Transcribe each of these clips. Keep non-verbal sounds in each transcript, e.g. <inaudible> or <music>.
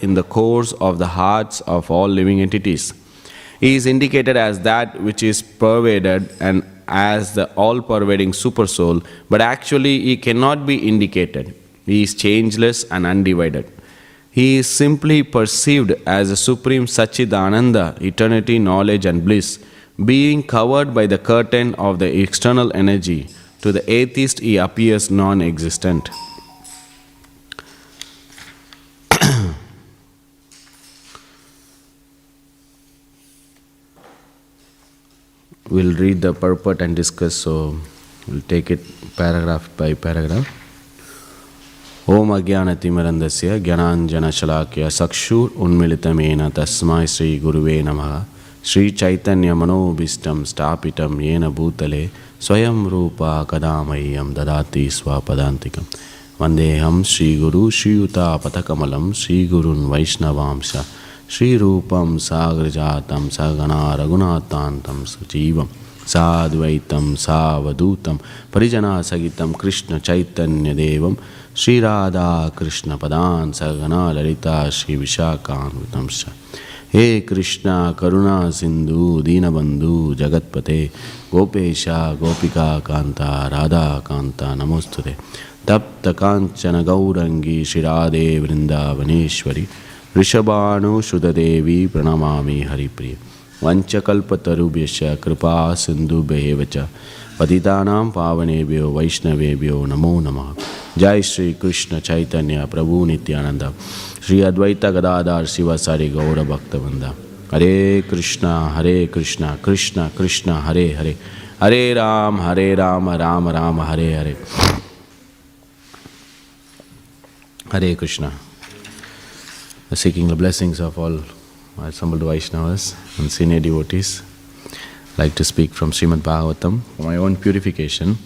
in the cores of the hearts of all living entities. He is indicated as that which is pervaded and as the all pervading supersoul, but actually he cannot be indicated. He is changeless and undivided. He is simply perceived as a supreme Sachidananda, eternity, knowledge, and bliss, being covered by the curtain of the external energy. To the atheist, he appears non existent. we'll read the purport and discuss. So we'll take it paragraph by paragraph. ஓம் அஜானத்திமிரந்தஸ்ய ஜனாஞ்சனசலாக்கிய சக்ஷூர் உன்மிலிதமேன தஸ்மாய் ஸ்ரீ குருவே நம ஸ்ரீ சைத்தன்ய மனோபிஷ்டம் ஸ்தாபிதம் ஏன பூத்தலே ஸ்வயம் ரூபா கதாமயம் ததாத்தி ஸ்வபதாந்திகம் வந்தேகம் ஸ்ரீகுரு ஸ்ரீயுதா பதகமலம் ஸ்ரீகுருன் வைஷ்ணவாம்ச ಶ್ರೀರೂಪಂ ಸಾಗರಜಾತಂ ಸಗಣಾ ರಘುನಾಥಾಂತಂ ಸಜೀವಂ ಸಾದ್ವೈತಂ ಸಾವಧೂತಂ ಪರಿಜನಾಸಹಿತಂ ಕೃಷ್ಣ ಚೈತನ್ಯದೇವಂ ಶ್ರೀರಾಧಾ ಕೃಷ್ಣ ಪದಾನ್ ಸಗನಾ ಲಲಿತಾ ಶ್ರೀ ವಿಶಾಖಾನ್ವಿತಂಶ ಹೇ ಕೃಷ್ಣ ಕರುಣಾ ಸಿಂಧು ದೀನಬಂಧು ಜಗತ್ಪತೆ ಗೋಪೇಶ ಗೋಪಿಕಾ ಕಾಂತ ರಾಧಾಕಾಂತ ನಮೋಸ್ತುತೆ ತಪ್ತ ಕಾಂಚನ ಗೌರಂಗಿ ಶ್ರೀರಾಧೆ ವೃಂದಾವನೇಶ್ವರಿ વૃષભાણુસુતદેવી પ્રણમામી હરિપ્રિય વંચકલ્પતરુભ્ય કૃપા સિંધુભ્ય ચ પતિતાનાં પાવનેભ્યો વૈષ્ણવેભ્યો નમો નમઃ જય Shri Krishna Chaitanya Prabhu Nityananda Shri Advaita Gadadhar Shrivasadi Gaurabhaktavrinda Hare Krishna Hare Krishna Krishna Krishna Hare Hare Hare Rama Hare Rama Rama Rama Hare Hare Hare Krishna seeking the blessings of all assembled Vaishnavas and senior devotees. Like to speak from Srimad Bhagavatam for my own purification.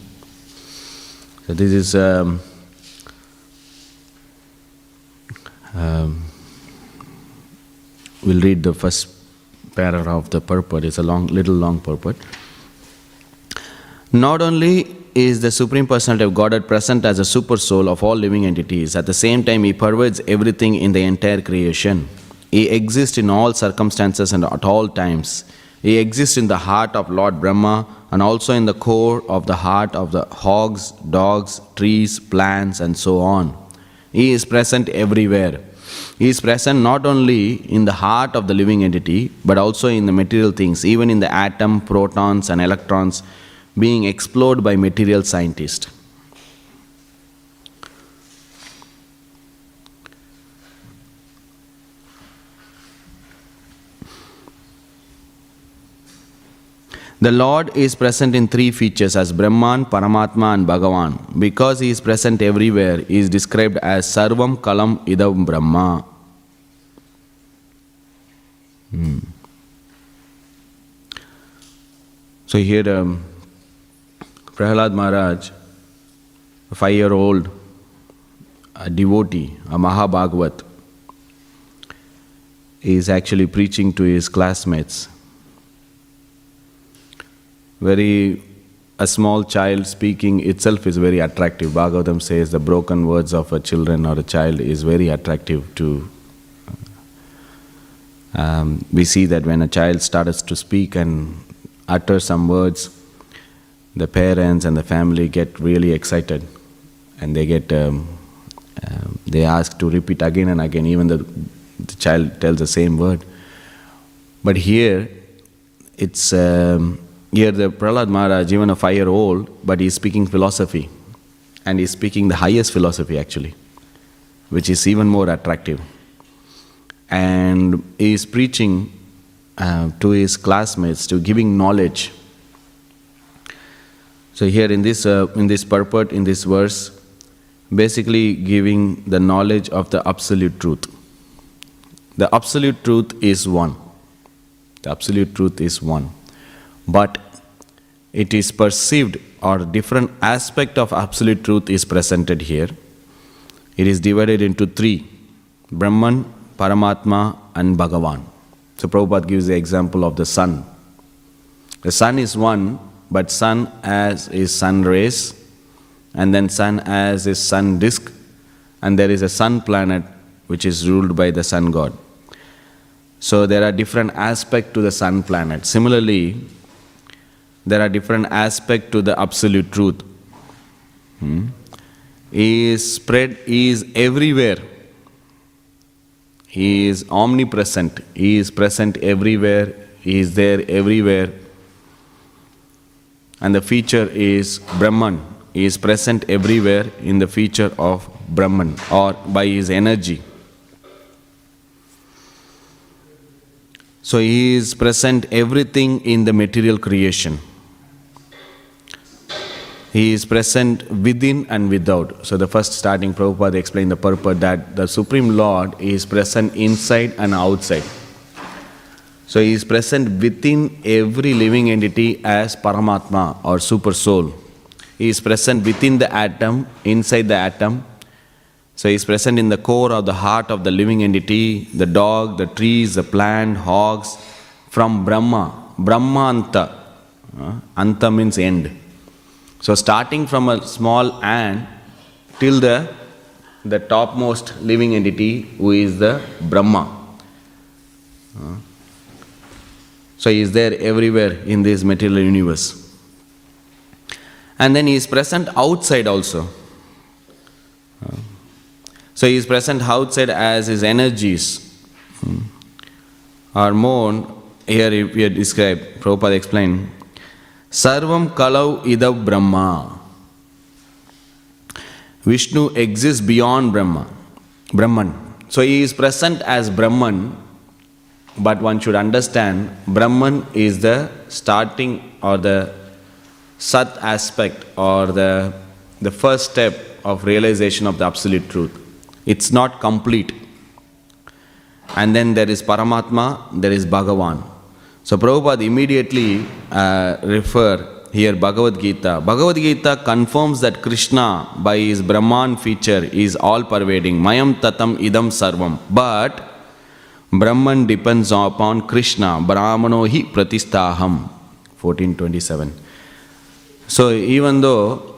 So this is um, um, we'll read the first paragraph of the purport. It's a long, little long purport. Not only is the Supreme Personality of Godhead present as a super soul of all living entities, at the same time, He pervades everything in the entire creation. He exists in all circumstances and at all times. He exists in the heart of Lord Brahma and also in the core of the heart of the hogs, dogs, trees, plants, and so on. He is present everywhere. He is present not only in the heart of the living entity, but also in the material things, even in the atom, protons, and electrons being explored by material scientists. The Lord is present in three features as Brahman, Paramatma, and Bhagavan. Because He is present everywhere, He is described as Sarvam Kalam Idam Brahma. Hmm. So here, um, Prahlad Maharaj, a five year old, a devotee, a Mahabhagavat, is actually preaching to his classmates. Very, a small child speaking itself is very attractive. Bhagavatam says the broken words of a children or a child is very attractive to. Um, we see that when a child starts to speak and utter some words, the parents and the family get really excited. And they get um, um, they ask to repeat again and again even the, the child tells the same word. But here it's um, here the Prahlad Maharaj even a five year old but he's speaking philosophy. And he's speaking the highest philosophy actually which is even more attractive. And he's preaching uh, to his classmates to giving knowledge so here in this uh, in this purport in this verse, basically giving the knowledge of the absolute truth. The absolute truth is one. The absolute truth is one, but it is perceived or different aspect of absolute truth is presented here. It is divided into three: Brahman, Paramatma, and Bhagavan. So Prabhupada gives the example of the sun. The sun is one, but sun as is sun rays, and then sun as is sun disk, and there is a sun planet which is ruled by the sun god. So there are different aspects to the sun planet. Similarly, there are different aspects to the absolute truth. Hmm? He is spread, he is everywhere. He is omnipresent. He is present everywhere. He is there everywhere. And the feature is Brahman. He is present everywhere in the feature of Brahman or by his energy. So he is present everything in the material creation. He is present within and without. So the first starting Prabhupada explained the purpose that the Supreme Lord is present inside and outside. So he is present within every living entity as Paramatma or Super Soul. He is present within the atom, inside the atom. So he is present in the core of the heart of the living entity, the dog, the trees, the plant, hogs, from Brahma. Brahmanta. Uh, anta means end. So starting from a small ant till the, the topmost living entity who is the Brahma. Uh, so he is there everywhere in this material universe. And then he is present outside also. So he is present outside as his energies hmm, are more, here we are described, Prabhupada explained, Sarvam Kalau Idam Brahma. Vishnu exists beyond Brahma, Brahman. So he is present as Brahman, but one should understand Brahman is the starting or the Sat aspect or the, the first step of realization of the absolute truth. It's not complete. And then there is Paramatma, there is Bhagavan. So Prabhupada immediately uh, refer here Bhagavad Gita. Bhagavad Gita confirms that Krishna by his Brahman feature is all pervading. Mayam tatam idam sarvam. But Brahman depends upon Krishna. Brahmano hi pratistaham. 1427. So even though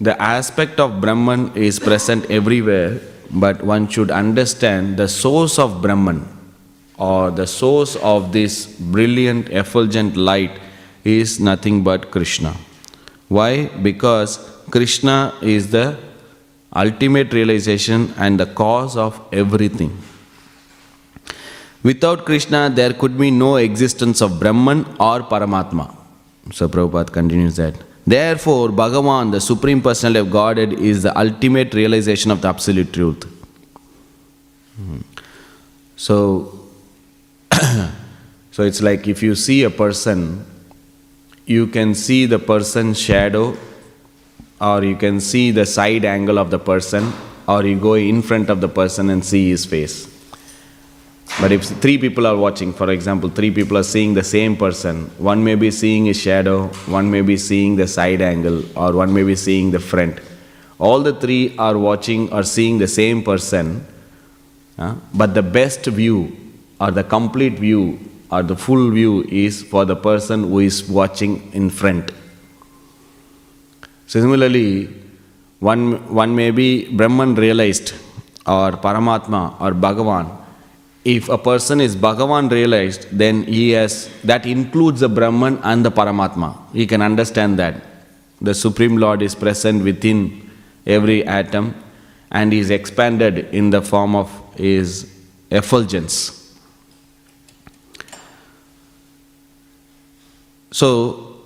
the aspect of Brahman is present everywhere, but one should understand the source of Brahman or the source of this brilliant effulgent light is nothing but Krishna. Why? Because Krishna is the ultimate realization and the cause of everything. Without Krishna, there could be no existence of Brahman or Paramatma. So Prabhupada continues that. Therefore, Bhagavan, the Supreme Personality of Godhead, is the ultimate realization of the Absolute Truth. Hmm. So, <coughs> so it's like if you see a person, you can see the person's shadow, or you can see the side angle of the person, or you go in front of the person and see his face. But if three people are watching, for example, three people are seeing the same person, one may be seeing his shadow, one may be seeing the side angle, or one may be seeing the front. All the three are watching or seeing the same person, uh, but the best view or the complete view or the full view is for the person who is watching in front. Similarly, one, one may be Brahman realized or Paramatma or Bhagavan. If a person is Bhagavan realized, then he has that includes the Brahman and the Paramatma. He can understand that. The Supreme Lord is present within every atom and is expanded in the form of his effulgence. So,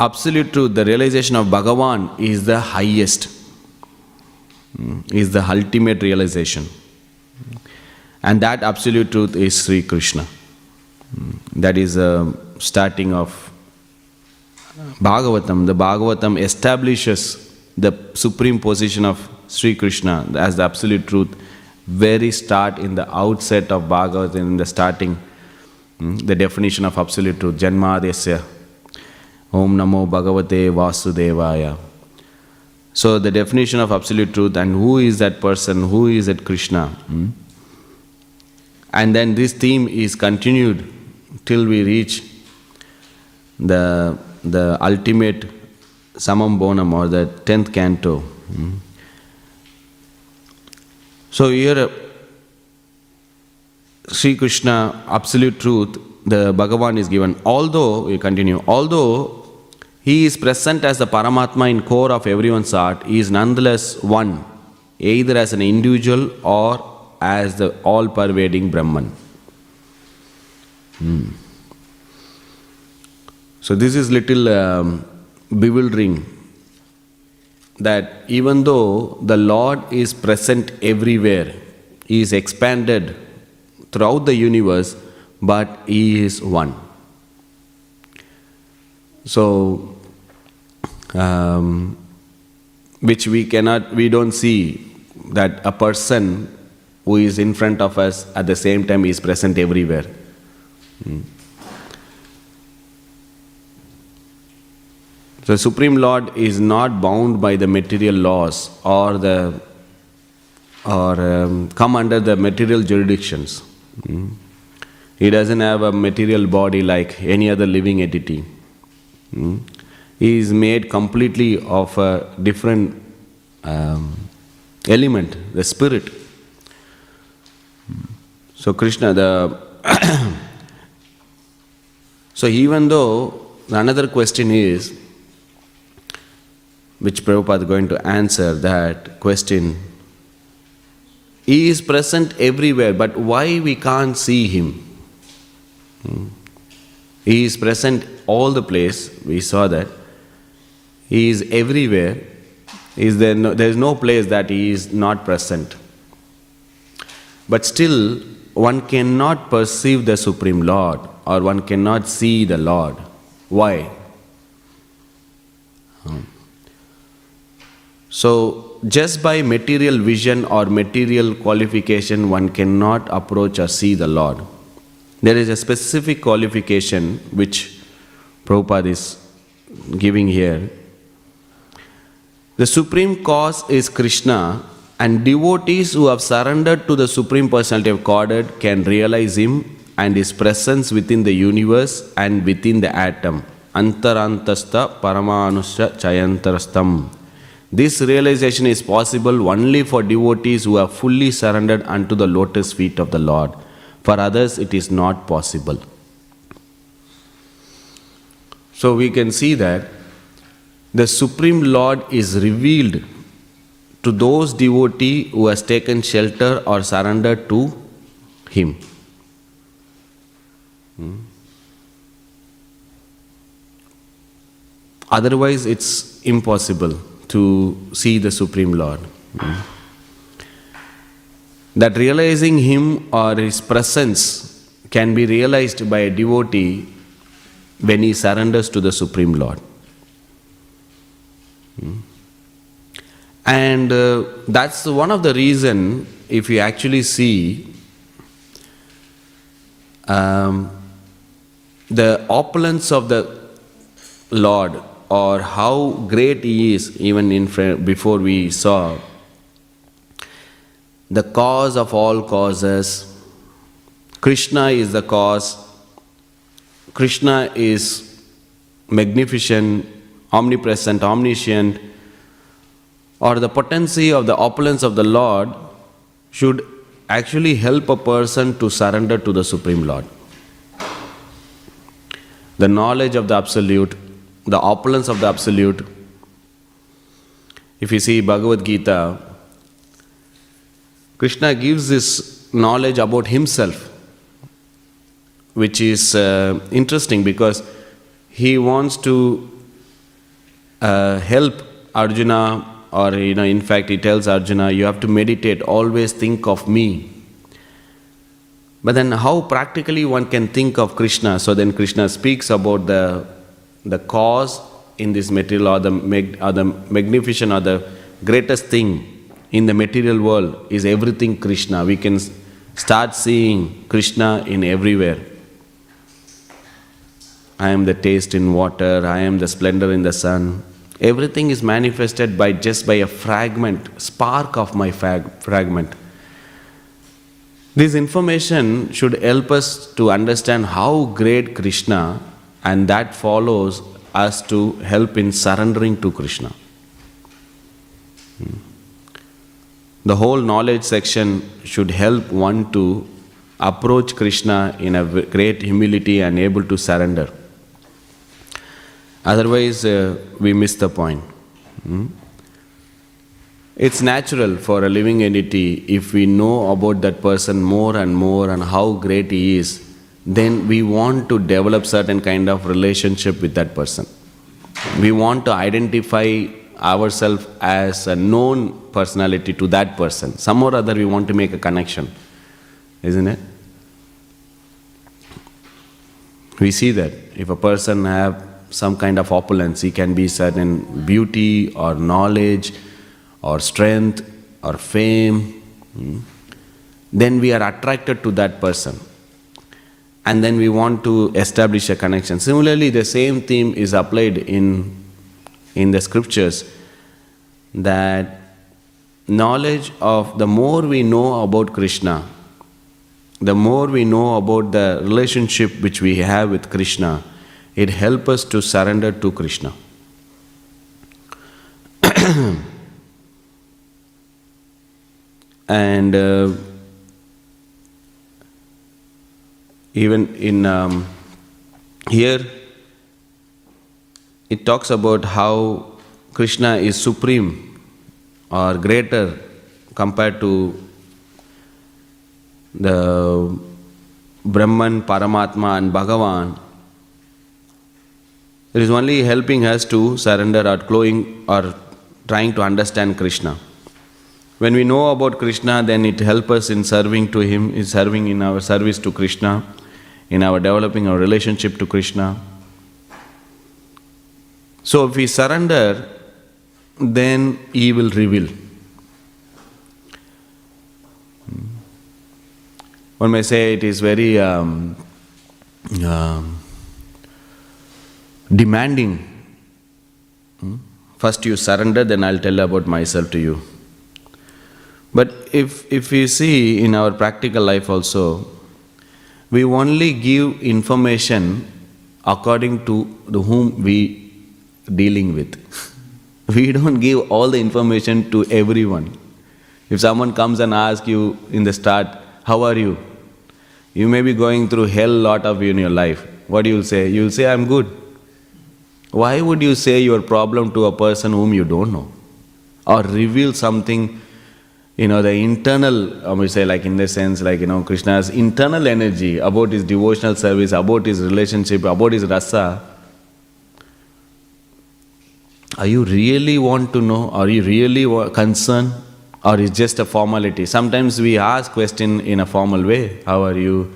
absolute truth, the realization of Bhagavan is the highest, hmm, is the ultimate realization. And that absolute truth is Sri Krishna. Hmm, that is the starting of Bhagavatam. The Bhagavatam establishes the supreme position of Sri Krishna as the absolute truth. Very start in the outset of Bhagavatam, in the starting Hmm? The definition of absolute truth, Janmadyasya. Om Namo Bhagavate Vasudevaya. So, the definition of absolute truth and who is that person, who is that Krishna. Hmm? And then this theme is continued till we reach the, the ultimate Summum Bonum or the tenth canto. Hmm? So, here Sri Krishna, absolute truth, the Bhagavan is given. Although, we continue, although he is present as the Paramatma in core of everyone's heart, he is nonetheless one, either as an individual or as the all pervading Brahman. Hmm. So, this is little um, bewildering that even though the Lord is present everywhere, He is expanded throughout the universe, but He is one. So, um, which we cannot, we don't see that a person who is in front of us at the same time is present everywhere. Hmm. The Supreme Lord is not bound by the material laws or the or um, come under the material jurisdictions. Mm. He doesn't have a material body like any other living entity. Mm. He is made completely of a different um, element, the spirit. So Krishna, the so even though another question is which Prabhupada is going to answer that question. He is present everywhere, but why we can't see him? Hmm. He is present all the place, we saw that. He is everywhere. Is there, no, there is no place that he is not present. But still, one cannot perceive the Supreme Lord or one cannot see the Lord. Why? Hmm. So, just by material vision or material qualification, one cannot approach or see the Lord. There is a specific qualification which Prabhupada is giving here. The supreme cause is Krishna, and devotees who have surrendered to the Supreme Personality of Godhead can realize Him and His presence within the universe and within the atom. Antarantasta Paramanusha Chayantarastam. This realization is possible only for devotees who have fully surrendered unto the lotus feet of the Lord. For others, it is not possible. So we can see that the Supreme Lord is revealed to those devotees who has taken shelter or surrendered to Him. Hmm. Otherwise, it's impossible to see the Supreme Lord. Hmm. That realizing Him or His presence can be realized by a devotee when he surrenders to the Supreme Lord. Hmm. And uh, that's one of the reason if you actually see um, the opulence of the Lord or how great He is, even in before we saw the cause of all causes. Krishna is the cause. Krishna is magnificent, omnipresent, omniscient, or the potency of the opulence of the Lord should actually help a person to surrender to the Supreme Lord. The knowledge of the Absolute the opulence of the Absolute. If you see Bhagavad Gita, Krishna gives this knowledge about himself, which is uh, interesting because he wants to uh, help Arjuna, or you know, in fact, he tells Arjuna, you have to meditate, always think of me. But then, how practically one can think of Krishna? So then, Krishna speaks about the the cause in this material or the, or the magnificent or the greatest thing in the material world is everything Krishna. We can start seeing Krishna in everywhere. I am the taste in water, I am the splendor in the sun. Everything is manifested by just by a fragment, spark of my fragment. This information should help us to understand how great Krishna and that follows us to help in surrendering to Krishna. Hmm. The whole knowledge section should help one to approach Krishna in a great humility and able to surrender. Otherwise, uh, we miss the point. Hmm? It's natural for a living entity if we know about that person more and more and how great he is, then we want to develop certain kind of relationship with that person. We want to identify ourselves as a known personality to that person. Some or other we want to make a connection, isn't it? We see that if a person have some kind of opulence, he can be certain beauty or knowledge or strength or fame, hmm, then we are attracted to that person. And then we want to establish a connection. Similarly, the same theme is applied in, in the scriptures that knowledge of the more we know about Krishna, the more we know about the relationship which we have with Krishna, it helps us to surrender to Krishna. <clears throat> and uh, even in um, here it talks about how Krishna is supreme or greater compared to the Brahman, Paramatma, and Bhagavan. It is only helping us to surrender or glowing or trying to understand Krishna. When we know about Krishna, then it helps us in serving to Him, in serving in our service to Krishna, in our developing our relationship to Krishna. So if we surrender, then He will reveal. One may say it is very um, um, demanding. Hmm? First you surrender, then I'll tell about myself to you. But if, if we see in our practical life also, we only give information according to whom we dealing with. <laughs> we don't give all the information to everyone. If someone comes and asks you in the start, how are you? You may be going through hell lot of in your life. What do you say? You will say, I'm good. Why would you say your problem to a person whom you don't know? Or reveal something, you know, the internal, I would say, like in the sense, like, you know, Krishna's internal energy about his devotional service, about his relationship, about his rasa. Are you really want to know? Are you really concerned? Or is just a formality? Sometimes we ask question in a formal way. How are you?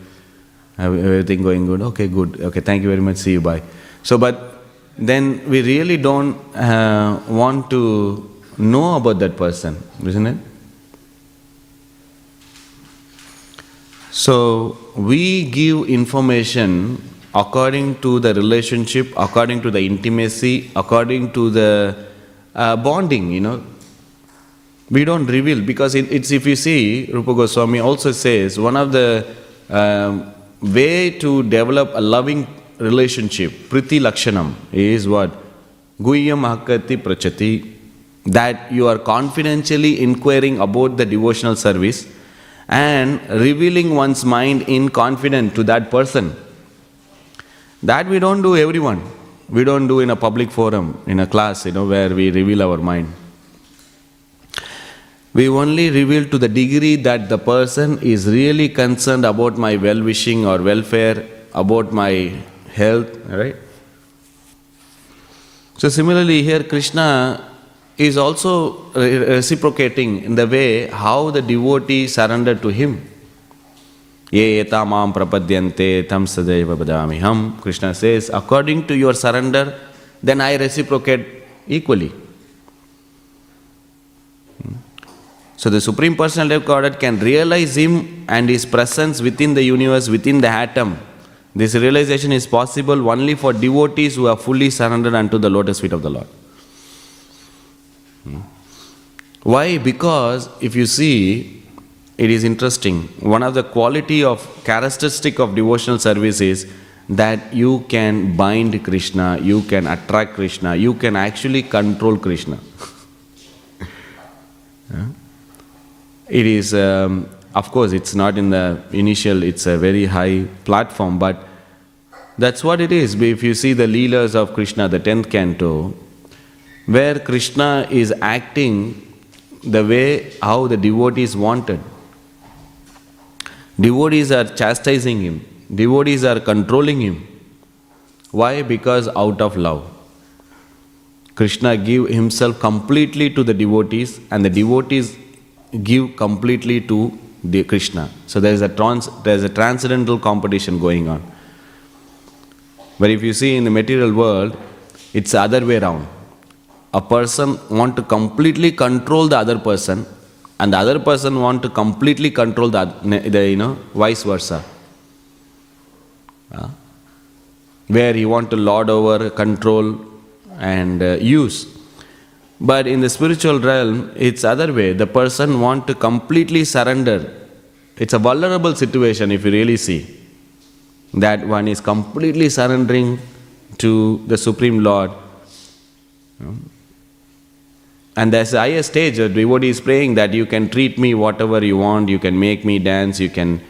Everything going good? Okay, good. Okay, thank you very much. See you. Bye. So, but then we really don't uh, want to know about that person, isn't it? So, we give information according to the relationship, according to the intimacy, according to the uh, bonding, you know. We don't reveal because it, it's if you see, Rupa Goswami also says one of the um, way to develop a loving relationship, priti lakshanam, is what? Guhyam akhyati pricchati. That you are confidentially inquiring about the devotional service and revealing one's mind in confidence to that person. That we don't do everyone. We don't do in a public forum, in a class, you know, where we reveal our mind. We only reveal to the degree that the person is really concerned about my well wishing or welfare, about my health, right? So, similarly, here Krishna is also reciprocating in the way how the devotee surrendered to him. Ye eta mam prapadyante tam sadaiva ham. Krishna says, according to your surrender, then I reciprocate equally. Hmm. So the Supreme Personality of Godhead can realize Him and His presence within the universe, within the atom. This realization is possible only for devotees who are fully surrendered unto the lotus feet of the Lord. Hmm. Why? Because if you see, it is interesting. One of the quality of characteristic of devotional service is that you can bind Krishna, you can attract Krishna, you can actually control Krishna. <laughs> It is um, of course, it's not in the initial, it's a very high platform, but that's what it is. If you see the Leelas of Krishna, the 10th canto, where Krishna is acting the way how the devotees wanted. Devotees are chastising him, devotees are controlling him. Why? Because out of love. Krishna give himself completely to the devotees and the devotees give completely to Krishna. So there is a trans, there is a transcendental competition going on. But if you see in the material world, it's the other way around. A person want to completely control the other person, and the other person want to completely control the, the you know vice versa. Uh, where he want to lord over, control, and uh, use. But in the spiritual realm, it's other way. The person want to completely surrender. It's a vulnerable situation if you really see. That one is completely surrendering to the Supreme Lord. And there's a higher stage, a devotee is praying that you can treat me whatever you want, you can make me dance, you can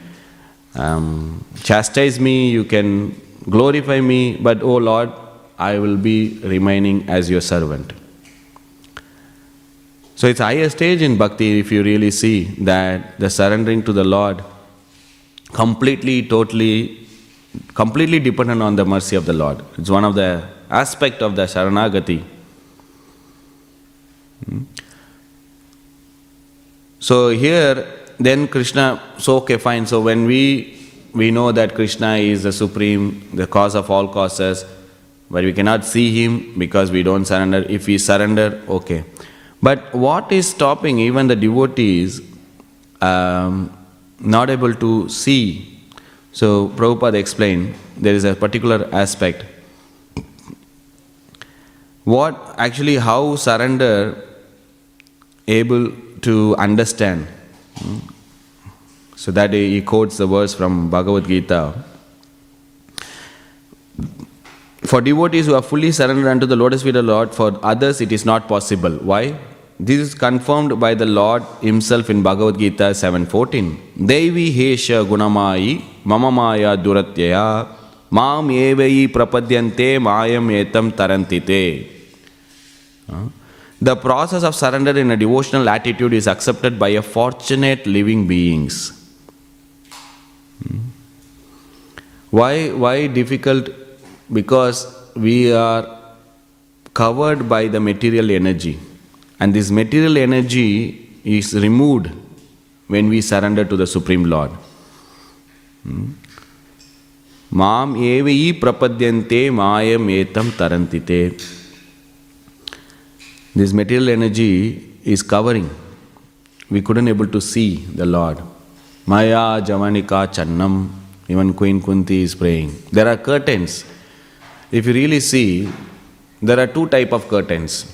um, chastise me, you can glorify me, but oh Lord, I will be remaining as your servant. So it's higher stage in bhakti if you really see that the surrendering to the Lord completely, totally, completely dependent on the mercy of the Lord. It's one of the aspect of the Sharanagati. Hmm? So here, then Krishna, so okay, fine. So when we we know that Krishna is the supreme, the cause of all causes, but we cannot see him because we don't surrender. If we surrender, okay. But what is stopping even the devotees um, not able to see? So Prabhupada explained there is a particular aspect. What actually, how surrender able to understand? Hmm? So that he quotes the verse from Bhagavad Gita. For devotees who are fully surrendered unto the lotus feet of the Lord, for others it is not possible. Why? This is confirmed by the Lord Himself in Bhagavad Gita 7.14. Devi hesha gunamai mama maya duratyaya mam evai prapadyante mayam etam tarantite. The process of surrender in a devotional attitude is accepted by a fortunate living beings. Why, why difficult? Because we are covered by the material energy. And this material energy is removed when we surrender to the Supreme Lord. Mam evi prapadyante mayam etam taranti te. This material energy is covering. We couldn't able to see the Lord. Maya Javanika Channam, even Queen Kunti is praying. There are curtains. If you really see, there are two type of curtains.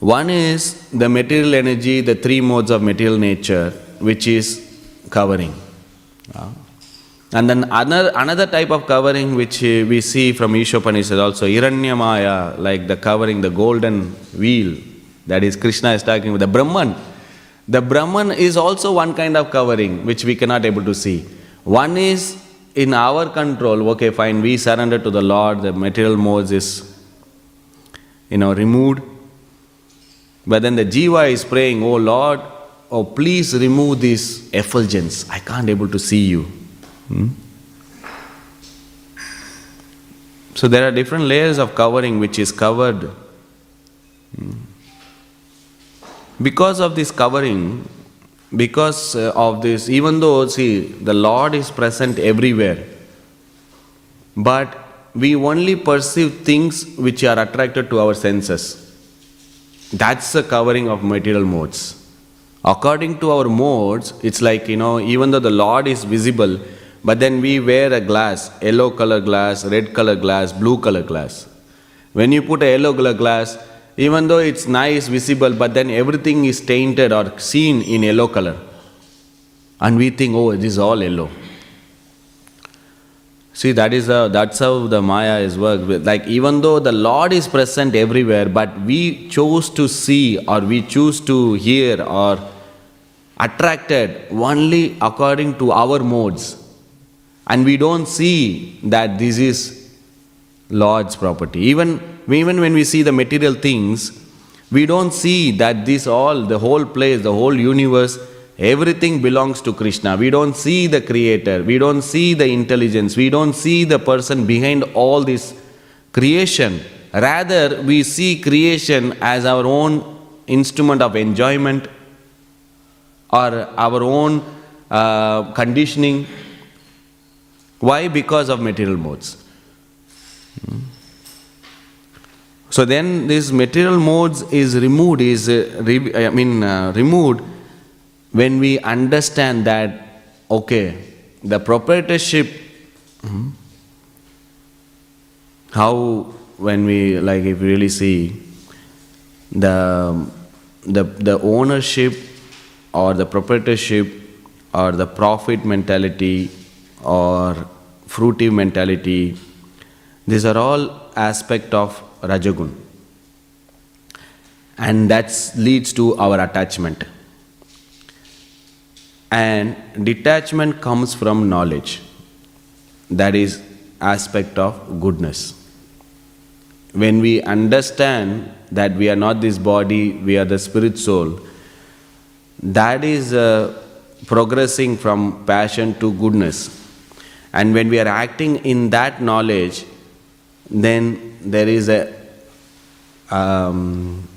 One is the material energy, the three modes of material nature, which is covering. And then another, another type of covering which eh, we see from Ishopanishad also, Hiranyamaya, like the covering, the golden wheel, that is Krishna is talking with the Brahman. The Brahman is also one kind of covering which we cannot able to see. One is in our control, okay, fine, we surrender to the Lord, the material modes is, you know, removed. But then the jiva is praying, oh Lord, oh please remove this effulgence. I can't able to see you. Hmm? So there are different layers of covering which is covered. Hmm. Because of this covering, because uh, of this, even though, see, the Lord is present everywhere, but we only perceive things which are attracted to our senses. That's the covering of material modes. According to our modes, it's like, you know, even though the Lord is visible, but then we wear a glass, yellow color glass, red color glass, blue color glass. When you put a yellow color glass, even though it's nice, visible, but then everything is tainted or seen in yellow color. And we think, oh, this is all yellow. See, that is a, that's how the Maya is worked with. Like, even though the Lord is present everywhere, but we chose to see or we choose to hear or attracted only according to our modes. And we don't see that this is Lord's property. Even, even when we see the material things, we don't see that this all, the whole place, the whole universe, everything belongs to Krishna. We don't see the creator, we don't see the intelligence, we don't see the person behind all this creation. Rather, we see creation as our own instrument of enjoyment or our own uh, conditioning. Why? Because of material modes. So then this material modes is removed, is uh, re- I mean uh, removed when we understand that okay, the proprietorship, how when we like if we really see the the the ownership or the proprietorship or the profit mentality or fruitive mentality these are all aspect of rajagun. And that leads to our attachment and detachment comes from knowledge. That is aspect of goodness. When we understand that we are not this body we are the spirit soul that is uh, progressing from passion to goodness. And when we are acting in that knowledge then there is a um,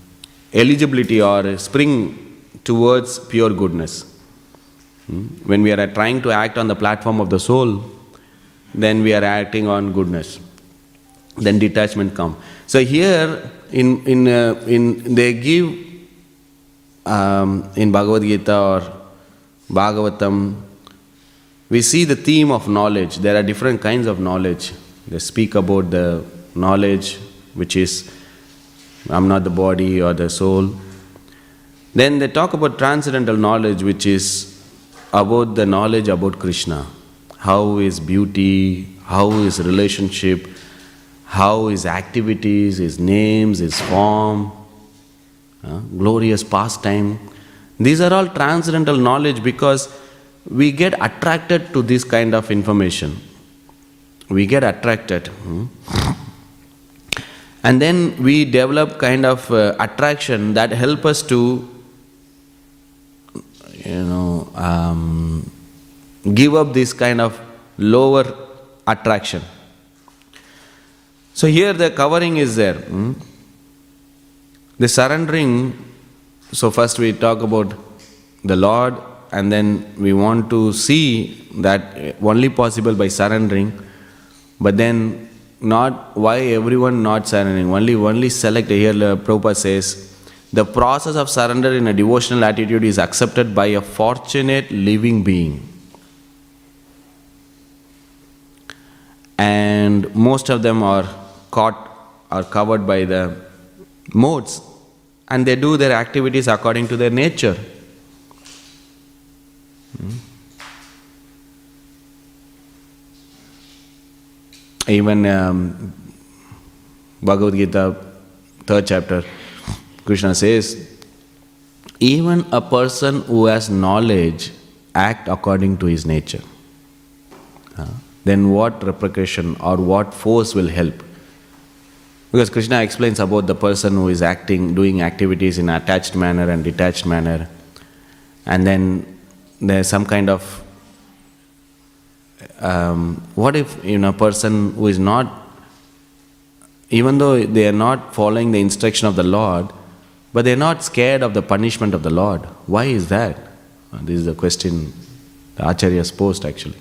eligibility or a spring towards pure goodness. Hmm? When we are trying to act on the platform of the soul, then we are acting on goodness. Then detachment comes. So here, in in uh, in they give um, in Bhagavad Gita or Bhagavatam, we see the theme of knowledge. There are different kinds of knowledge. They speak about the knowledge which is I'm not the body or the soul. Then they talk about transcendental knowledge, which is about the knowledge about Krishna. How is beauty, how is relationship, how is activities, his names, his form, uh, glorious pastime. These are all transcendental knowledge because we get attracted to this kind of information. We get attracted. Hmm? and then we develop kind of uh, attraction that help us to you know um, give up this kind of lower attraction so here the covering is there hmm? the surrendering so first we talk about the lord and then we want to see that only possible by surrendering but then not why everyone not surrendering. Only only select here Prabhupada says the process of surrender in a devotional attitude is accepted by a fortunate living being. And most of them are caught are covered by the modes and they do their activities according to their nature. Hmm? Even um, Bhagavad Gita, third chapter, Krishna says, even a person who has knowledge act according to his nature. Uh, then what repercussion or what force will help? Because Krishna explains about the person who is acting, doing activities in attached manner and detached manner, and then there's some kind of um, what if you know a person who is not even though they are not following the instruction of the Lord, but they are not scared of the punishment of the Lord. Why is that? Uh, this is the question the Acharya posed actually.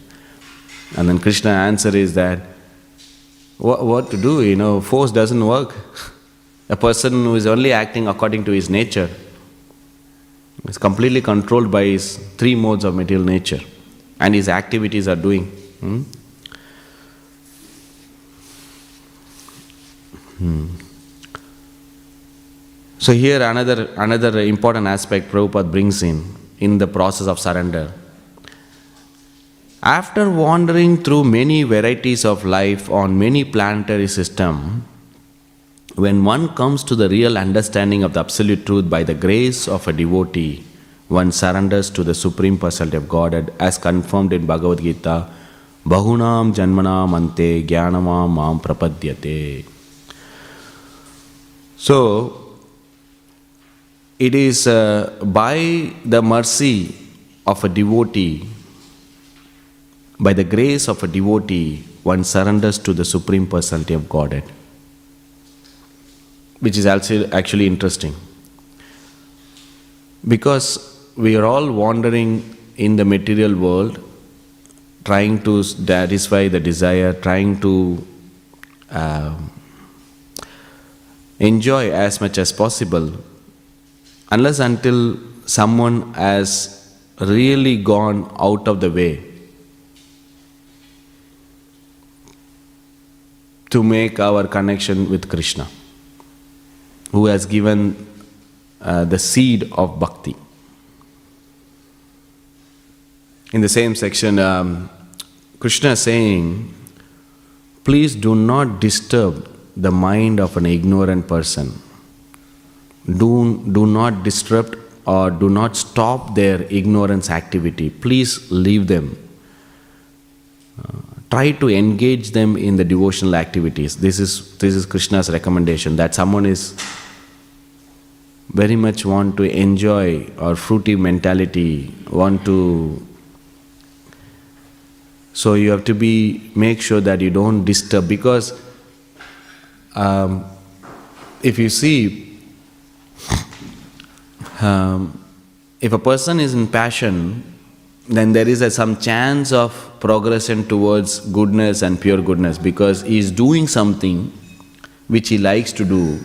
And then Krishna answer is that what, what to do, you know, force doesn't work. <laughs> a person who is only acting according to his nature is completely controlled by his three modes of material nature and his activities are doing. Hmm? Hmm. So here another another important aspect Prabhupada brings in in the process of surrender. After wandering through many varieties of life on many planetary system, when one comes to the real understanding of the absolute truth by the grace of a devotee, one surrenders to the Supreme Personality of Godhead as confirmed in Bhagavad Gita, Bahunam Janmanam Ante Jnanavan Mam Prapadyate. So, it is uh, by the mercy of a devotee, by the grace of a devotee, one surrenders to the Supreme Personality of Godhead. Which is also actually interesting. Because we are all wandering in the material world, trying to satisfy the desire, trying to uh, enjoy as much as possible, unless until someone has really gone out of the way to make our connection with Krishna, who has given uh, the seed of bhakti. In the same section, um, Krishna is saying, Please do not disturb the mind of an ignorant person. Do, do not disrupt or do not stop their ignorance activity. Please leave them. Uh, try to engage them in the devotional activities. This is, this is Krishna's recommendation that someone is very much want to enjoy or fruity mentality, want to so you have to be make sure that you don't disturb because um, if you see um, if a person is in passion then there is a, some chance of progression towards goodness and pure goodness because he is doing something which he likes to do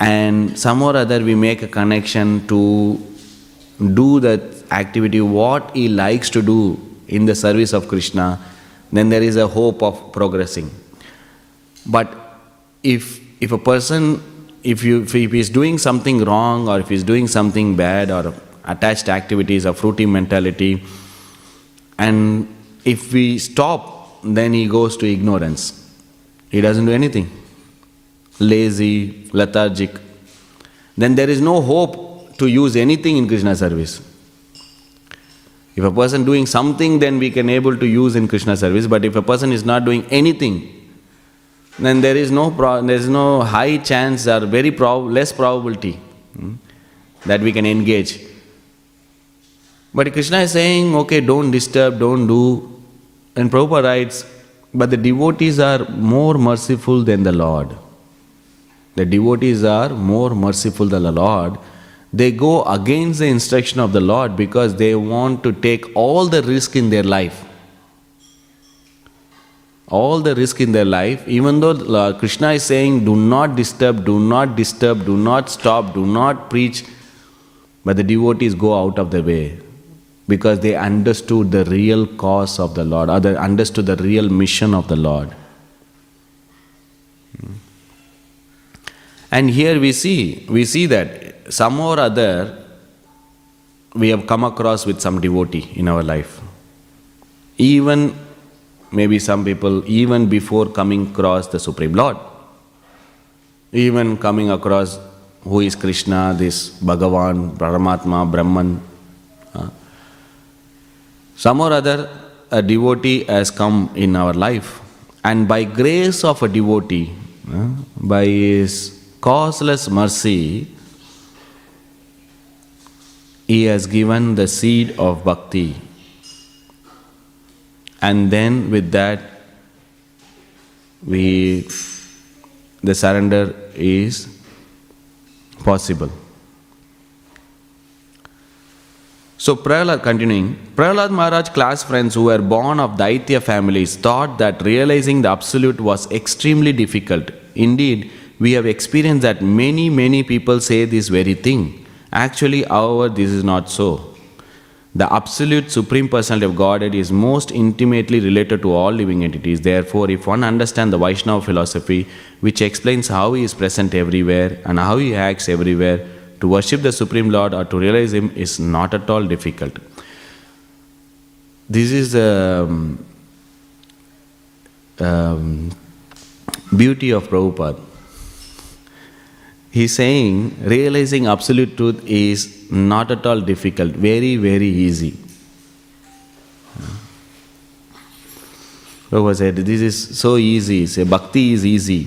and some or other we make a connection to do that activity what he likes to do in the service of Krishna, then there is a hope of progressing. But if, if a person, if, you, if he is doing something wrong or if he is doing something bad or attached activities or fruity mentality, and if we stop, then he goes to ignorance. He doesn't do anything. Lazy, lethargic. Then there is no hope to use anything in Krishna service. If a person doing something, then we can able to use in Krishna service. But if a person is not doing anything, then there is no pro- there is no high chance or very prob- less probability hmm, that we can engage. But Krishna is saying, okay, don't disturb, don't do. And Prabhupada writes, but the devotees are more merciful than the Lord. The devotees are more merciful than the Lord they go against the instruction of the Lord because they want to take all the risk in their life. All the risk in their life, even though uh, Krishna is saying, do not disturb, do not disturb, do not stop, do not preach, but the devotees go out of the way because they understood the real cause of the Lord, or they understood the real mission of the Lord. And here we see, we see that some or other we have come across with some devotee in our life. Even maybe some people, even before coming across the Supreme Lord, even coming across who is Krishna, this Bhagavan, Paramatma, Brahman. Uh, some or other, a devotee has come in our life, and by grace of a devotee, uh, by his causeless mercy, he has given the seed of bhakti. And then with that, we the surrender is possible. So Prahlad, continuing, Prahlad Maharaj class friends who were born of Daitya families thought that realizing the absolute was extremely difficult. Indeed, we have experienced that many, many people say this very thing. Actually, however, this is not so. The absolute supreme personality of Godhead is most intimately related to all living entities. Therefore, if one understands the Vaishnava philosophy, which explains how he is present everywhere and how he acts everywhere, to worship the Supreme Lord or to realize Him is not at all difficult. This is the um, um, beauty of Prabhupada. He's saying realizing absolute truth is not at all difficult, very, very easy. Prabhupada said, This is so easy. Say, bhakti is easy.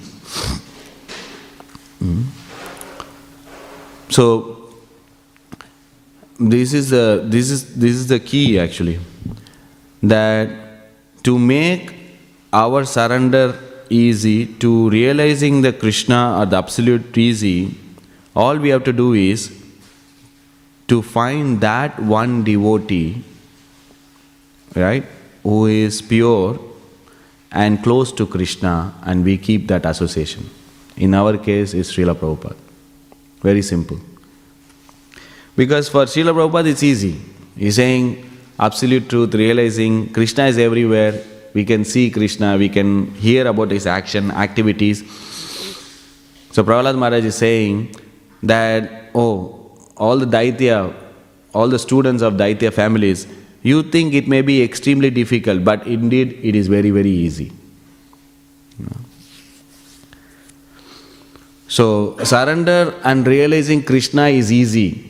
Hmm? So, this is, the, this, is, this is the key actually. That to make our surrender easy, to realizing the Krishna or the absolute easy, all we have to do is to find that one devotee, right, who is pure and close to Krishna, and we keep that association. In our case, it's Srila Prabhupada. Very simple. Because for Srila Prabhupada, it's easy. He's saying absolute truth, realizing Krishna is everywhere. We can see Krishna, we can hear about his action, activities. So Prahlad Maharaj is saying that, oh, all the Daitya, all the students of Daitya families, you think it may be extremely difficult, but indeed it is very, very easy. So, surrender and realizing Krishna is easy,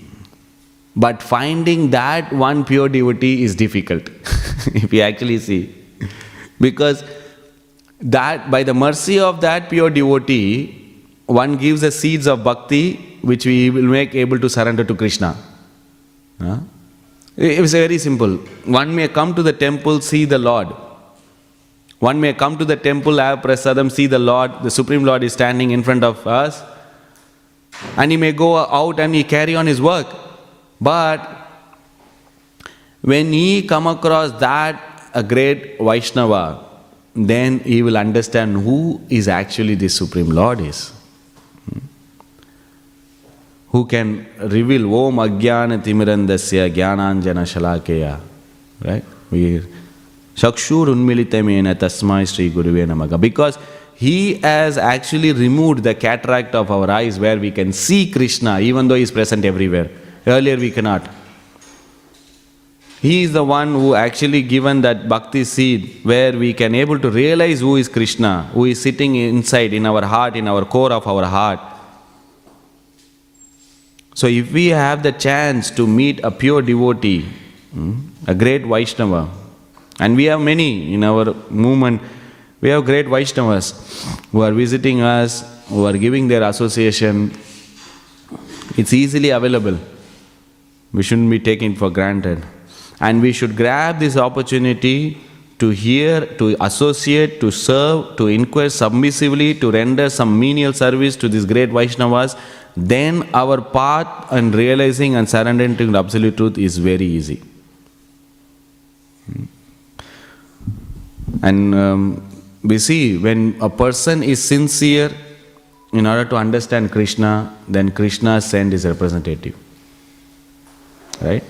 but finding that one pure devotee is difficult, <laughs> if you actually see. Because that by the mercy of that pure devotee, one gives the seeds of bhakti which we will make able to surrender to Krishna. Huh? It's very simple. One may come to the temple, see the Lord. One may come to the temple, have prasadam, see the Lord, the Supreme Lord is standing in front of us, and he may go out and he carry on his work. But when he come across that a great Vaishnava, then he will understand who is actually the Supreme Lord is hmm? who can reveal Om Ajnana Timirandasya Jnananjana Shalakeya. Right? We Shakshur Unmilitamena Tasmai Sri Guruve Namaga. Because he has actually removed the cataract of our eyes where we can see Krishna even though he is present everywhere. Earlier we cannot. He is the one who actually given that bhakti seed where we can able to realize who is Krishna, who is sitting inside in our heart, in our core of our heart so, if we have the chance to meet a pure devotee, hmm, a great Vaishnava, and we have many in our movement, we have great Vaishnavas who are visiting us, who are giving their association. It's easily available. We shouldn't be taking for granted. And we should grab this opportunity to hear, to associate, to serve, to inquire submissively, to render some menial service to these great Vaishnavas, then our path and realizing and surrendering to the absolute truth is very easy. And um, we see when a person is sincere in order to understand Krishna, then Krishna send his representative. Right?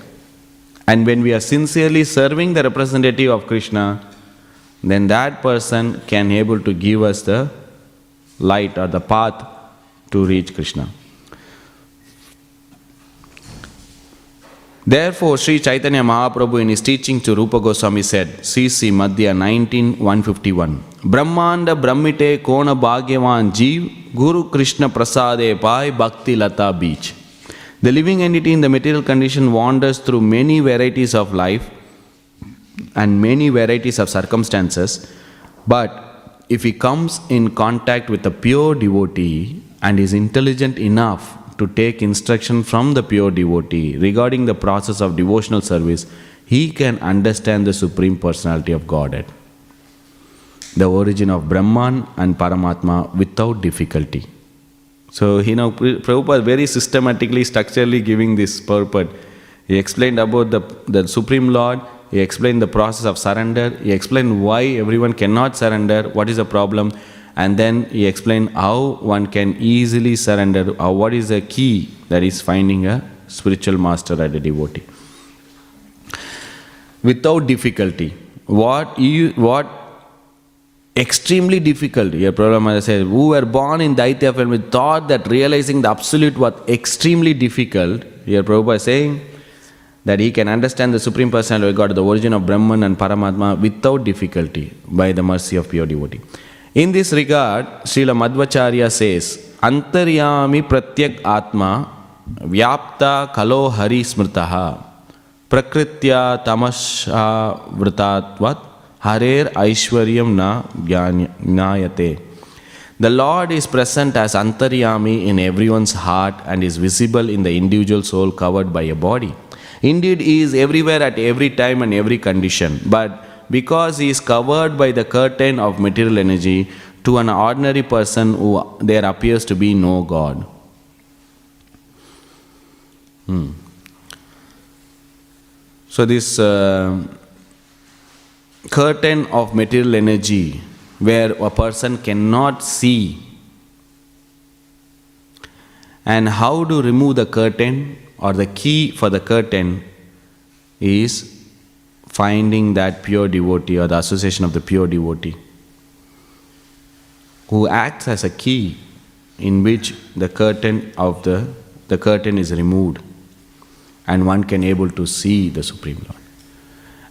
And when we are sincerely serving the representative of Krishna, then that person can able to give us the light or the path to reach Krishna. Therefore, Sri Chaitanya Mahaprabhu in his teaching to Rupa Goswami said, CC Madhya 19 151, Brahmanda Brahmite Kona Bhagyavan Jeev Guru Krishna Prasade Pai Bhakti Lata Bija. The living entity in the material condition wanders through many varieties of life and many varieties of circumstances, but if he comes in contact with a pure devotee and is intelligent enough to take instruction from the pure devotee regarding the process of devotional service, he can understand the Supreme Personality of Godhead, the origin of Brahman and Paramatma without difficulty. So, you know, Prabhupada very systematically, structurally giving this purport. He explained about the, the Supreme Lord, he explained the process of surrender, he explained why everyone cannot surrender, what is the problem and then he explained how one can easily surrender, or what is the key that is finding a spiritual master and a devotee. Without difficulty. What you what extremely difficult. Here Prabhupada says, who were born in Daitya family thought that realizing the absolute was extremely difficult. Here Prabhupada is saying that he can understand the Supreme Personality of God, the origin of Brahman and Paramatma without difficulty by the mercy of pure devotee. In this regard, Srila Madhvacharya says, Antaryami pratyak atma vyapta kalo hari smrtaha prakritya tamasha vritatvat harer aishwaryam na jnayate. The Lord is present as Antaryami in everyone's heart and is visible in the individual soul covered by a body. Indeed, He is everywhere at every time and every condition, but because He is covered by the curtain of material energy, to an ordinary person there appears to be no God. Hmm. So, this uh, curtain of material energy where a person cannot see. And how to remove the curtain or the key for the curtain is finding that pure devotee or the association of the pure devotee who acts as a key in which the curtain of the the curtain is removed and one can able to see the supreme lord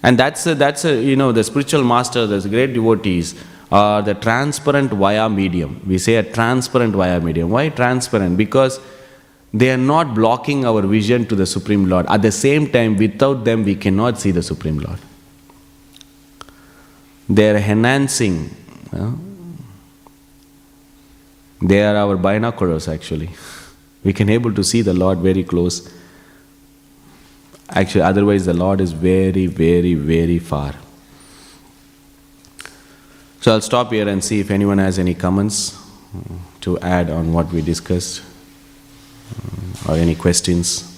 and that's a, that's a, you know the spiritual master the great devotees are the transparent via medium. We say a transparent via medium. Why transparent? Because they are not blocking our vision to the supreme lord. At the same time without them we cannot see the supreme lord. They are enhancing you know, they are our binoculars actually. <laughs> We can able to see the Lord very close. Actually, otherwise the Lord is very, very, very far. So I'll stop here and see if anyone has any comments uh, to add on what we discussed uh, or any questions.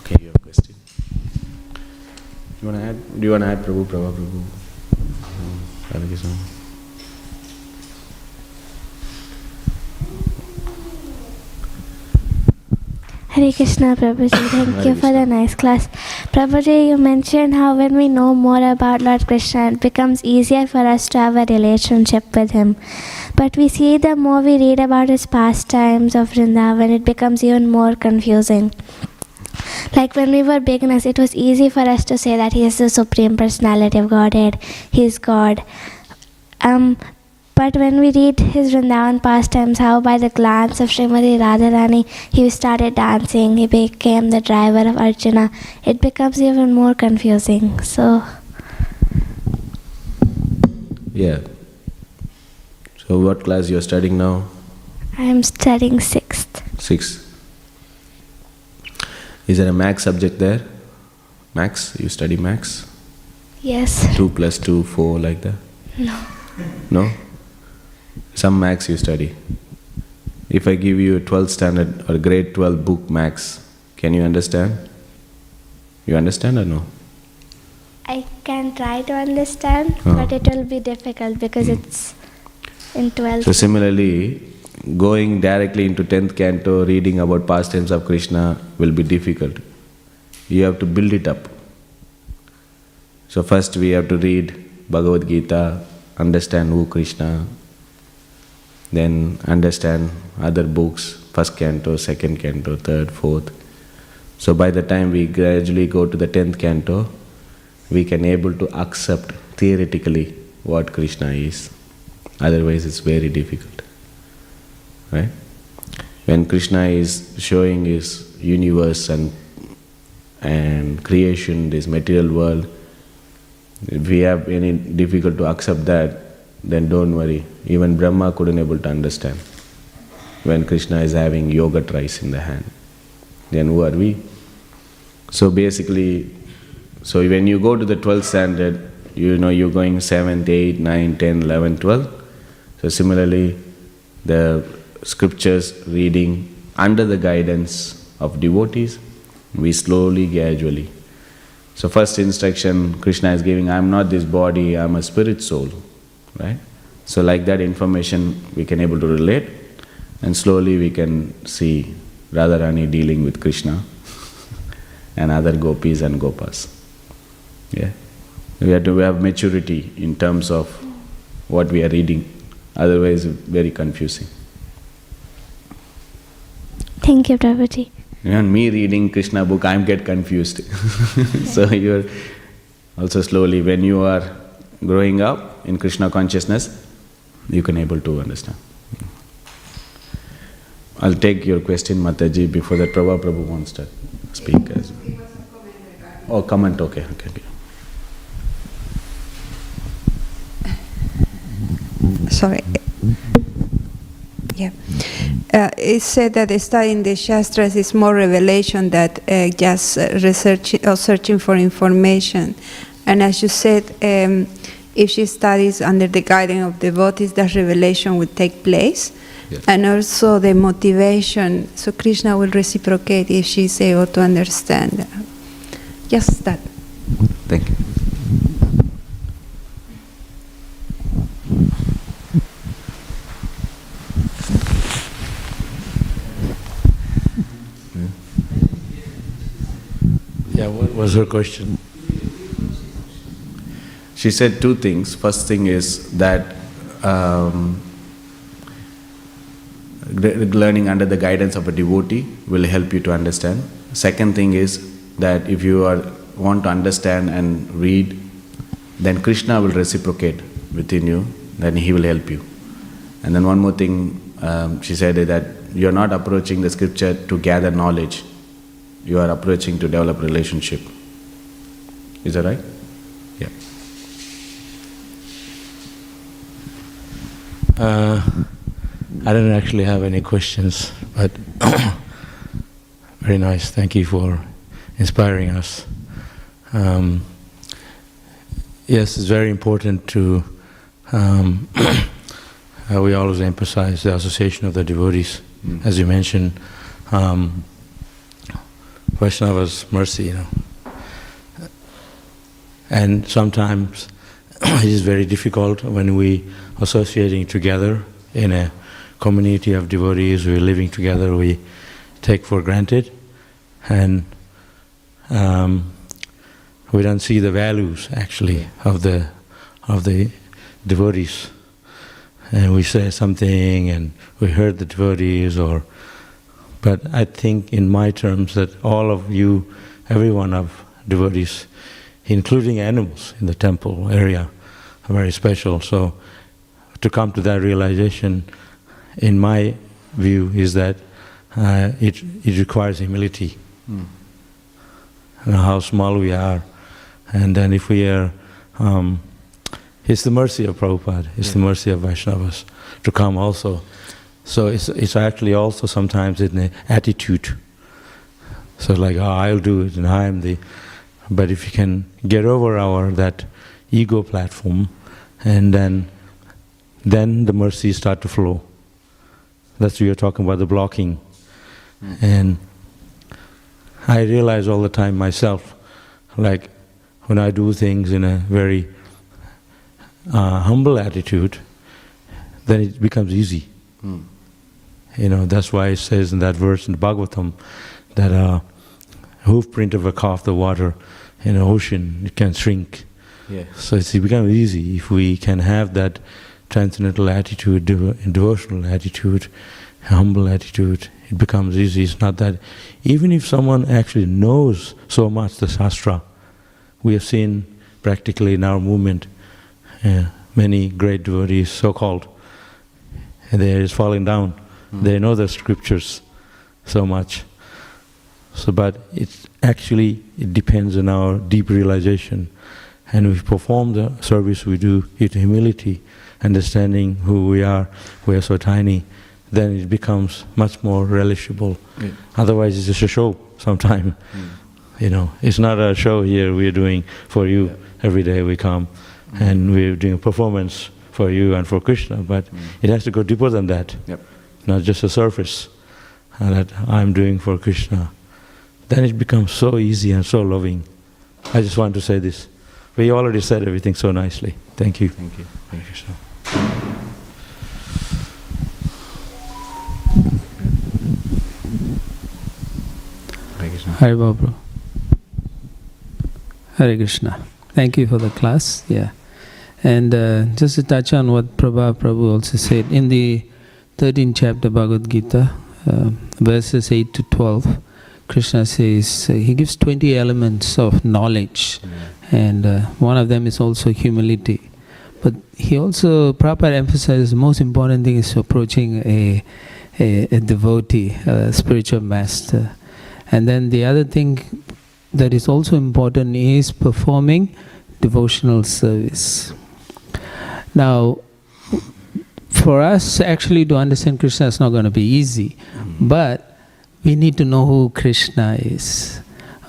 Okay, you have a question? You want to add? Do you want to add Prabhu, Prabhu, Prabhu? Radha Krishna. Hare Krishna Prabhuji, thank Hare you for the nice class. Prabhuji, you mentioned how when we know more about Lord Krishna, it becomes easier for us to have a relationship with Him. But we see the more we read about His pastimes of Vrindavan, it becomes even more confusing. Like when we were beginners, it was easy for us to say that He is the Supreme Personality of Godhead, He is God. Um, but when we read his Vrindavan pastimes, how by the glance of Srimati Radharani he started dancing, he became the driver of Arjuna, it becomes even more confusing. So, Yeah. So what class you are studying now? I am studying sixth. Six. Is there a max subject there? Max? You study max? Yes. Two plus two, four, like that? No. No? Some max you study. If I give you a 12th standard or grade 12 book max, can you understand? You understand or no? I can try to understand, Oh. but it will be difficult because hmm. it's in 12th. So similarly, going directly into 10th canto, reading about past pastimes of Krishna will be difficult. You have to build it up. So first we have to read Bhagavad Gita, understand who Krishna, then understand other books, first canto, second canto, third, fourth. So by the time we gradually go to the 10th canto, we can able to accept theoretically what Krishna is. Otherwise it's very difficult. Right? When Krishna is showing his universe and and creation, this material world, if we have any difficult to accept that, then don't worry. Even Brahma couldn't able to understand. When Krishna is having yogurt rice in the hand, then who are we? So basically, so when you go to the 12th standard, you know you're going 7th, 8th, 9th, 10th, 11th, 12th. So similarly, the scriptures reading under the guidance of devotees, we slowly, gradually. So first instruction Krishna is giving, I am not this body, I am a spirit soul. Right? So like that information we can able to relate and slowly we can see Radharani dealing with Krishna <laughs> and other gopis and gopas. Yeah. We have to have maturity in terms of what we are reading, otherwise very confusing. Thank you, Prabhuji. Even me reading Krishna book, I am get confused. <laughs> so you're also slowly, when you are growing up in Krishna consciousness, you can able to understand. I'll take your question, Mataji. Before that, Prabhu Prabhu wants to speak as well. Oh, comment. Okay, okay, okay. sorry. Yeah. Uh, it said that studying the Shastras is more revelation than uh, just uh, research or searching for information. And as you said, um, if she studies under the guidance of devotees, that revelation will take place. Yes. And also the motivation, so Krishna will reciprocate if she is able to understand. Just that. Thank you. What was her question? She said two things. First thing is that um, learning under the guidance of a devotee will help you to understand. Second thing is that if you are want to understand and read, then Krishna will reciprocate within you. Then he will help you. And then one more thing, um, she said is that you are not approaching the scripture to gather knowledge. You are approaching to develop relationship. Is that right? Yeah. Uh, I don't actually have any questions, but <coughs> very nice. Thank you for inspiring us. Um, yes, it's very important to. Um, <coughs> uh, we always emphasize the association of the devotees, Mm. as you mentioned. Um, Vaishnava's mercy, you know. And sometimes <clears throat> it is very difficult when we associating together in a community of devotees, we're living together, we take for granted, and um, we don't see the values actually of the of the devotees. And we say something, and we hurt the devotees, or but I think, in my terms, that all of you, every one of devotees, including animals in the temple area, are very special. So, to come to that realization, in my view, is that uh, it, it requires humility. Mm. You know, how small we are. And then, if we are, um, it's the mercy of Prabhupada, it's the mercy of Vaishnavas to come also. So it's, it's actually also sometimes in the attitude. So like, oh, I'll do it and I'm the... But if you can get over our, that ego platform and then, then the mercies start to flow. That's what you're talking about, the blocking. And I realize all the time myself, like when I do things in a very uh, humble attitude, then it becomes easy. Mm. You know, that's why it says in that verse in the Bhagavatam that uh, hoof print of a calf, the water in an ocean, it can shrink. Yeah. So it's, it becomes easy if we can have that transcendental attitude, devo- devotional attitude, humble attitude. It becomes easy. It's not that. Even if someone actually knows so much the Shastra, we have seen practically in our movement uh, many great devotees, so-called, and they are falling down. Mm. They know the scriptures so much. So, but it's actually it depends on our deep realization, and we perform the service we do with humility, understanding who we are. We are so tiny. Then it becomes much more relishable. Yeah. Otherwise, it's just a show. Sometime, Mm. you know, it's not a show here. We're doing for you Yeah. every day. We come, Mm. and we're doing a performance for you and for Krishna. But Mm. it has to go deeper than that Yep. Not just a surface uh, that I'm doing for Krishna, then it becomes so easy and so loving. I just want to say this. We already said everything so nicely. Thank you. Thank you. Thank you, sir. Hare Krishna. Hare Baba. Hare Krishna. Thank you for the class. Yeah. And uh, just to touch on what Prabha Prabhu also said, in the 13th chapter Bhagavad Gita, uh, verses 8 to 12, Krishna says uh, he gives 20 elements of knowledge, and uh, one of them is also humility. But he also, Prabhupada emphasizes the most important thing is approaching a, a, a devotee, a spiritual master. And then the other thing that is also important is performing devotional service. Now, for us actually to understand Krishna is not going to be easy, hmm. but we need to know who Krishna is.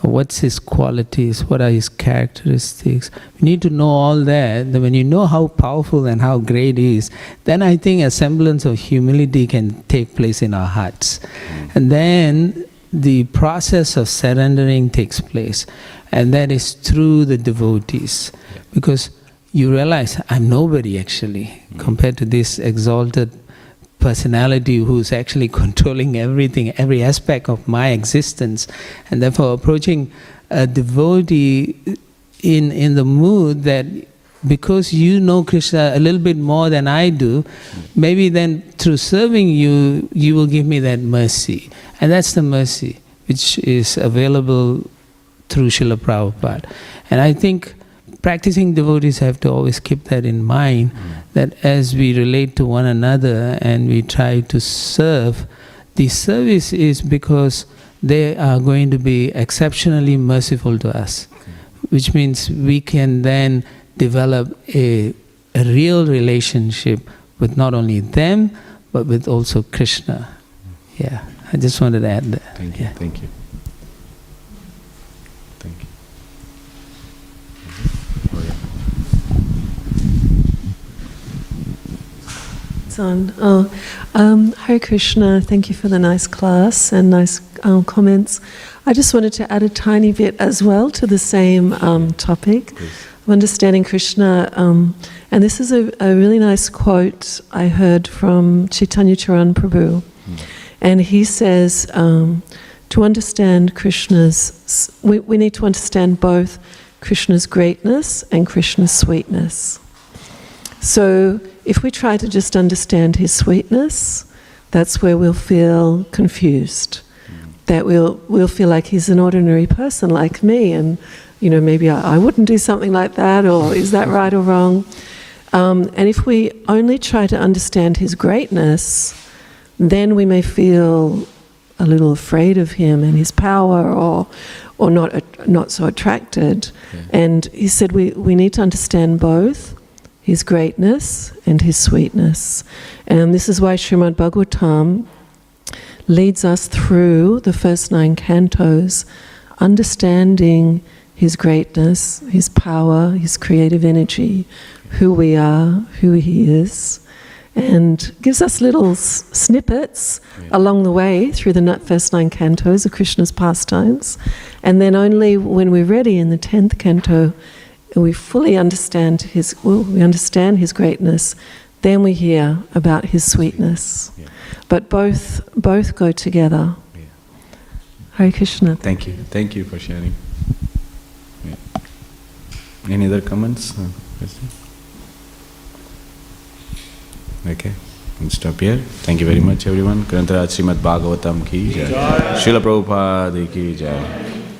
What's his qualities? What are his characteristics? We need to know all that. Then when you know how powerful and how great he is, then I think a semblance of humility can take place in our hearts. Hmm. And then the process of surrendering takes place. And that is through the devotees. Because you realize I'm nobody actually hmm. compared to this exalted personality who's actually <laughs> controlling everything, every aspect of my existence. And therefore, approaching a devotee in, in the mood that because you know Krishna a little bit more than I do, hmm. maybe then through serving you, you will give me that mercy. And that's the mercy which is available through Srila Prabhupada. And I think practicing devotees have to always keep that in mind mm. that as we relate to one another and we try to serve, the service is because they are going to be exceptionally merciful to us, mm. which means we can then develop a, a real relationship with not only them but with also Krishna. Mm. Yeah, I just wanted to add that. Thank you. Yeah. Thank you. Thank you. Oh, yeah. It's on. Oh, um, Hare Krishna. Thank you for the nice class and nice um, comments. I just wanted to add a tiny bit as well to the same um, topic of understanding Krishna. Um, and this is a, a really nice quote I heard from Chaitanya Charan Prabhu. And he says, um, to understand Krishna's, we, we need to understand both Krishna's greatness and Krishna's sweetness. So if we try to just understand his sweetness, that's where we'll feel confused. That we'll, we'll feel like he's an ordinary person like me, and you know, maybe I, I wouldn't do something like that, or is that <laughs> right or wrong? Um, and if we only try to understand his greatness, then we may feel a little afraid of him and his power, or, or not, not so attracted. And he said we, we need to understand both his greatness and his sweetness. And this is why Srimad Bhagavatam leads us through the first nine cantos, understanding his greatness, his power, his creative energy, who we are, who he is, and gives us little s- snippets along the way through the first nine cantos of Krishna's pastimes. And then only when we're ready in the tenth canto, we fully understand his, well, we understand his greatness, then we hear about his sweetness. Yeah. But both, both go together. Yeah. Hare Krishna. Thank you. Thank you for sharing. Yeah. Any other comments? Okay, we'll stop here. Thank you very much, everyone. Grantharaj Srimad Bhagavatam ki jai. Srila Prabhupada ki jai.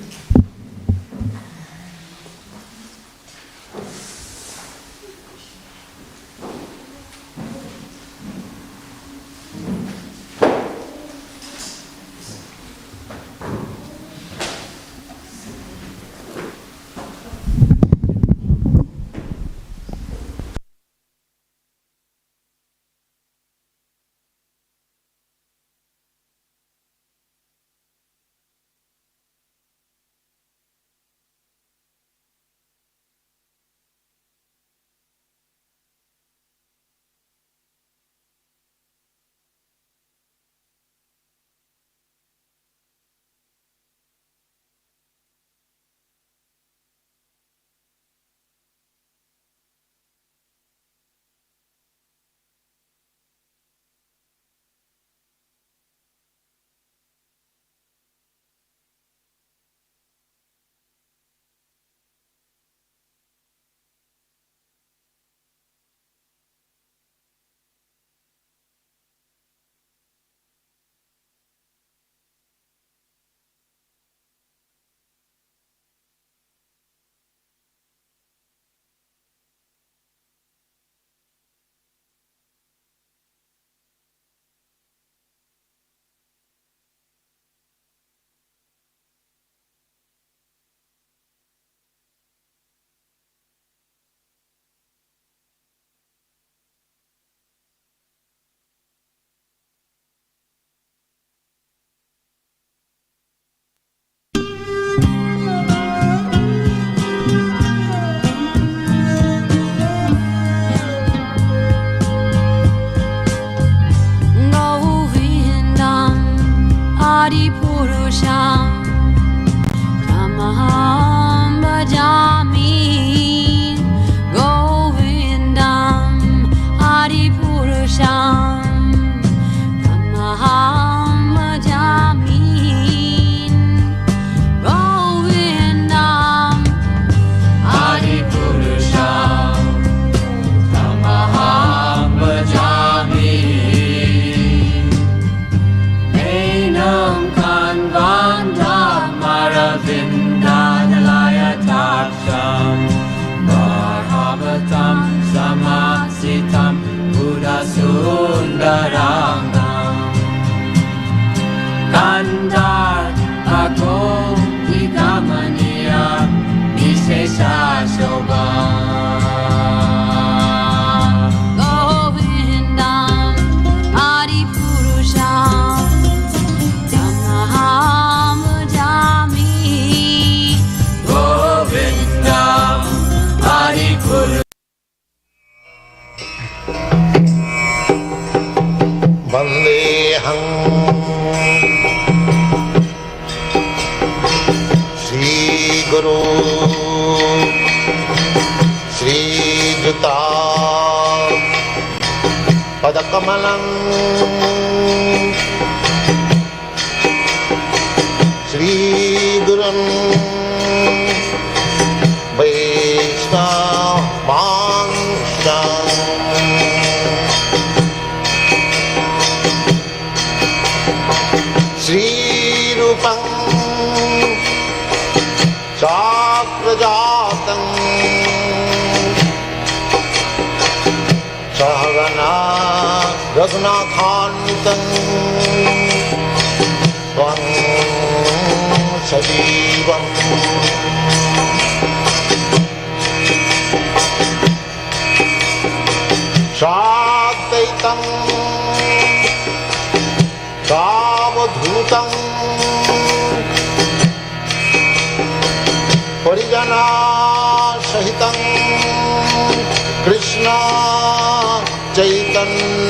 Kamalang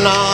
long.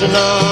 Krishna